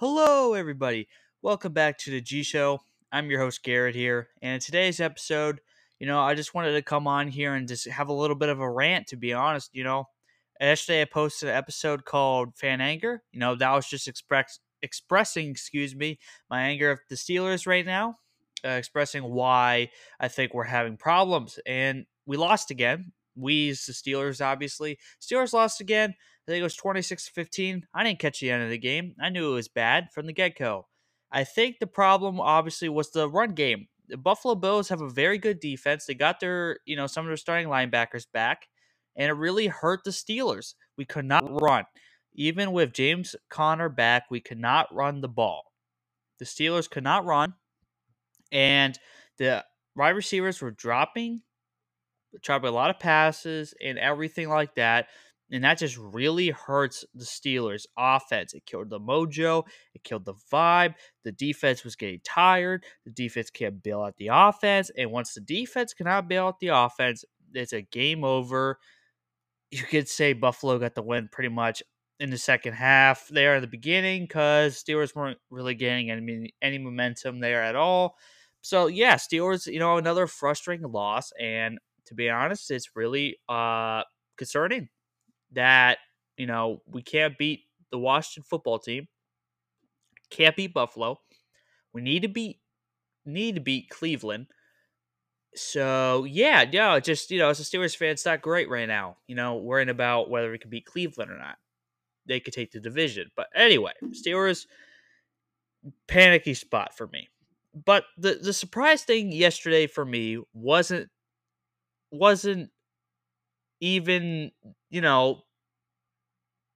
Hello, everybody. Welcome back to the G Show. I'm your host, Garrett, here. And in today's episode, you know, I just wanted to come on here and just have a little bit of a rant, to be honest. You know, yesterday I posted an episode called Fan Anger. You know, that was just express, expressing, excuse me, my anger of the Steelers right now, uh, expressing why I think we're having problems. And we lost again. We, the Steelers, obviously. Steelers lost again. I think it was 26 15. I didn't catch the end of the game. I knew it was bad from the get go. I think the problem obviously was the run game. The Buffalo Bills have a very good defense. They got their, you know, some of their starting linebackers back, and it really hurt the Steelers. We could not run. Even with James Conner back, we could not run the ball. The Steelers could not run, and the wide receivers were dropping, dropping a lot of passes and everything like that and that just really hurts the Steelers' offense. It killed the mojo, it killed the vibe. The defense was getting tired. The defense can't bail out the offense, and once the defense cannot bail out the offense, it's a game over. You could say Buffalo got the win pretty much in the second half there in the beginning because Steelers weren't really getting any any momentum there at all. So yeah, Steelers, you know, another frustrating loss, and to be honest, it's really uh concerning that you know we can't beat the Washington football team, can't beat Buffalo. We need to beat need to beat Cleveland. So yeah, yeah, just you know, as a Steelers fan, it's not great right now. You know, worrying about whether we can beat Cleveland or not. They could take the division, but anyway, Steelers panicky spot for me. But the the surprise thing yesterday for me wasn't wasn't even you know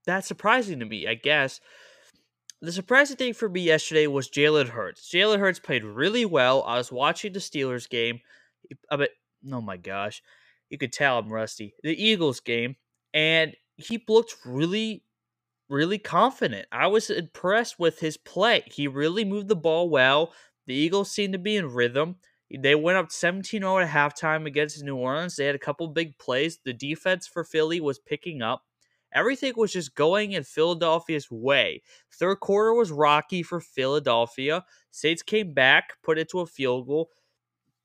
that surprising to me, I guess. The surprising thing for me yesterday was Jalen Hurts. Jalen Hurts played really well. I was watching the Steelers game. I bet, oh my gosh, you could tell I'm rusty. The Eagles game, and he looked really, really confident. I was impressed with his play. He really moved the ball well. The Eagles seemed to be in rhythm. They went up 17 0 at halftime against New Orleans. They had a couple big plays. The defense for Philly was picking up. Everything was just going in Philadelphia's way. Third quarter was rocky for Philadelphia. Saints came back, put it to a field goal.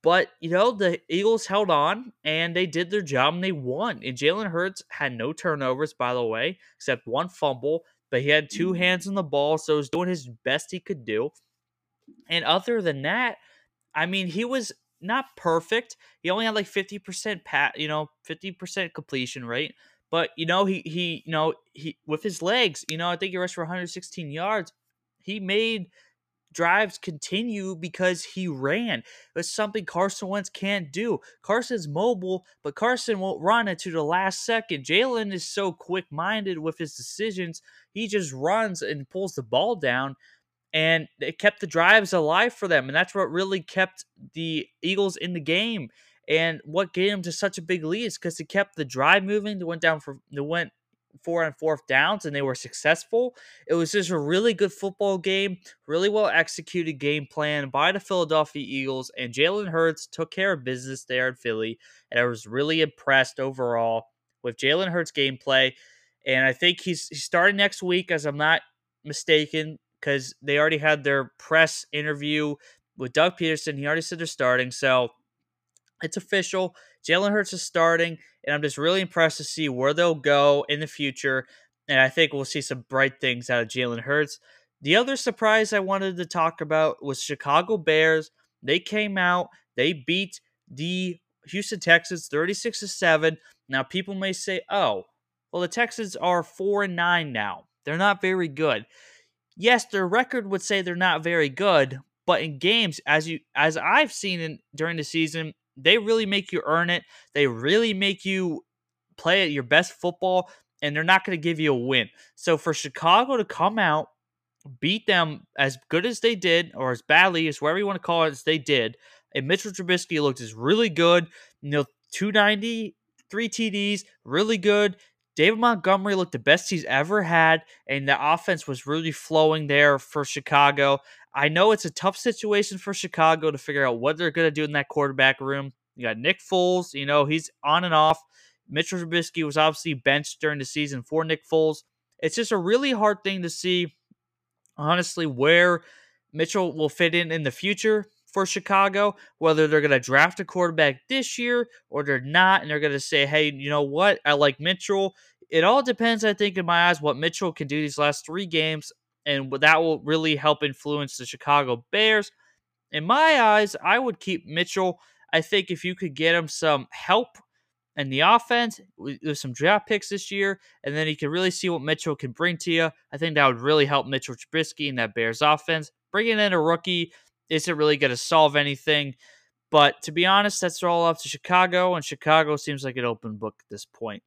But, you know, the Eagles held on and they did their job and they won. And Jalen Hurts had no turnovers, by the way, except one fumble. But he had two mm. hands on the ball, so he was doing his best he could do. And other than that, I mean, he was not perfect. He only had like 50% pat, you know, 50% completion rate. But you know, he he you know he with his legs, you know, I think he rushed for 116 yards. He made drives continue because he ran. It's something Carson Wentz can't do. Carson's mobile, but Carson won't run into the last second. Jalen is so quick minded with his decisions. He just runs and pulls the ball down. And it kept the drives alive for them. And that's what really kept the Eagles in the game. And what gave them to such a big lead is because they kept the drive moving. They went down for they went four and fourth downs and they were successful. It was just a really good football game, really well executed game plan by the Philadelphia Eagles. And Jalen Hurts took care of business there in Philly. And I was really impressed overall with Jalen Hurts' gameplay. And I think he's, he's starting next week, as I'm not mistaken, because they already had their press interview with Doug Pederson. He already said they're starting. So it's official. Jalen Hurts is starting, and I'm just really impressed to see where they'll go in the future. And I think we'll see some bright things out of Jalen Hurts. The other surprise I wanted to talk about was Chicago Bears. They came out, they beat the Houston Texans 36 to 7. Now people may say, "Oh, well the Texans are 4 and 9 now. They're not very good." Yes, their record would say they're not very good, but in games as you as I've seen in during the season, they really make you earn it. They really make you play at your best football, and they're not going to give you a win. So for Chicago to come out, beat them as good as they did, or as badly as whatever you want to call it, as they did, and Mitchell Trubisky looked as really good. You know, 290, three TDs, really good. David Montgomery looked the best he's ever had, and the offense was really flowing there for Chicago. I know it's a tough situation for Chicago to figure out what they're going to do in that quarterback room. You got Nick Foles, you know, he's on and off. Mitchell Trubisky was obviously benched during the season for Nick Foles. It's just a really hard thing to see honestly where Mitchell will fit in in the future for Chicago, whether they're going to draft a quarterback this year or they're not, and they're going to say, hey, you know what? I like Mitchell. It all depends, I think, in my eyes, what Mitchell can do these last three games, and that will really help influence the Chicago Bears. In my eyes, I would keep Mitchell. I think if you could get him some help in the offense with some draft picks this year, and then you can really see what Mitchell can bring to you, I think that would really help Mitchell Trubisky and that Bears offense. Bringing in a rookie isn't really going to solve anything. But to be honest, that's all up to Chicago, and Chicago seems like an open book at this point.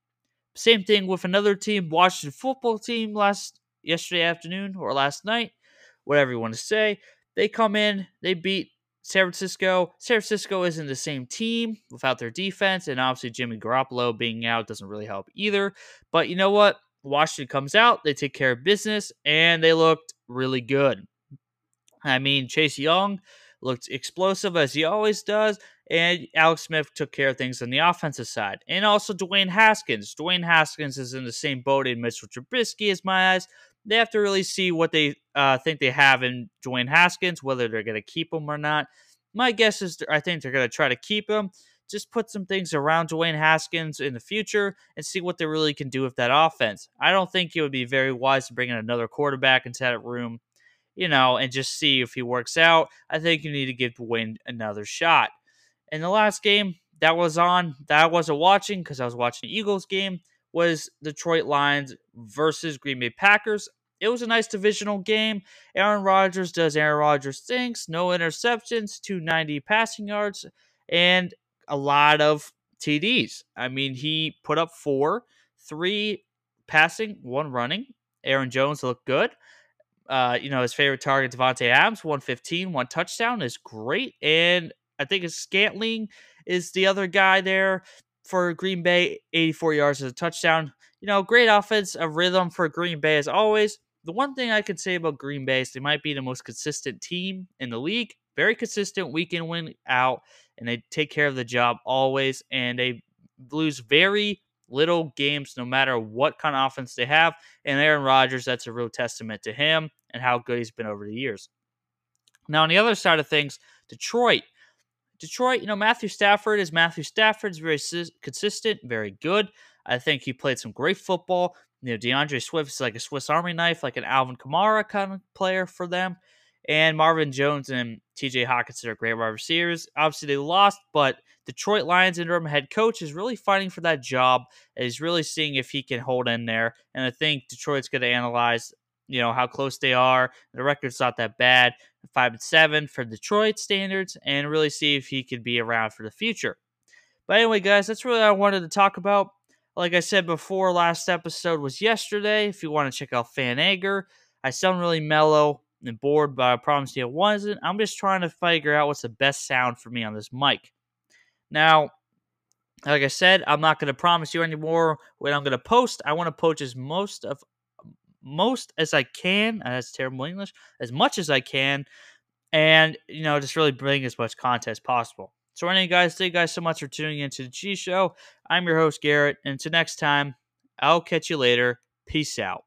Same thing with another team, Washington football team last yesterday afternoon or last night, whatever you want to say. They come in, they beat San Francisco. San Francisco isn't the same team without their defense, and obviously Jimmy Garoppolo being out doesn't really help either. But you know what? Washington comes out, they take care of business, and they looked really good. I mean, Chase Young looked explosive as he always does, and Alex Smith took care of things on the offensive side. And also Dwayne Haskins. Dwayne Haskins is in the same boat in Mitchell Trubisky as my eyes. They have to really see what they uh, think they have in Dwayne Haskins, whether they're going to keep him or not. My guess is I think they're going to try to keep him. Just put some things around Dwayne Haskins in the future and see what they really can do with that offense. I don't think it would be very wise to bring in another quarterback into that room you know, and just see if he works out. I think you need to give Dwayne another shot. In the last game that was on, that I wasn't watching because I was watching the Eagles game, was Detroit Lions versus Green Bay Packers. It was a nice divisional game. Aaron Rodgers does Aaron Rodgers things, no interceptions, 290 passing yards, and a lot of TDs. I mean, he put up four, three passing, one running. Aaron Jones looked good uh, you know, his favorite target, Davante Adams, 115, one touchdown is great. And I think Scantling is the other guy there for Green Bay, 84 yards as a touchdown. You know, great offense, a rhythm for Green Bay as always. The one thing I could say about Green Bay is they might be the most consistent team in the league. Very consistent week in, win out, and they take care of the job always. And they lose very little games no matter what kind of offense they have. And Aaron Rodgers, that's a real testament to him and how good he's been over the years. Now, on the other side of things, Detroit. Detroit, you know, Matthew Stafford is Matthew Stafford's very consistent, very good. I think he played some great football. You know, D'Andre Swift is like a Swiss Army knife, like an Alvin Kamara kind of player for them. And Marvin Jones and TJ Hockenson are great wide receivers. Obviously, they lost, but Detroit Lions interim head coach is really fighting for that job. And he's really seeing if he can hold in there. And I think Detroit's going to analyze, you know, how close they are. The record's not that bad, five and seven for Detroit standards, and really see if he could be around for the future. But anyway, guys, that's really what I wanted to talk about. Like I said before, last episode was yesterday. If you want to check out Fan Anger, I sound really mellow and bored, but I promise you it wasn't. I'm just trying to figure out what's the best sound for me on this mic. Now, like I said, I'm not going to promise you anymore when I'm going to post. I want to post as most of most as I can. That's terrible English. As much as I can, and you know, just really bring as much content as possible. So, anyway, guys, thank you guys so much for tuning into the G Show. I'm your host Garrett, and until next time, I'll catch you later. Peace out.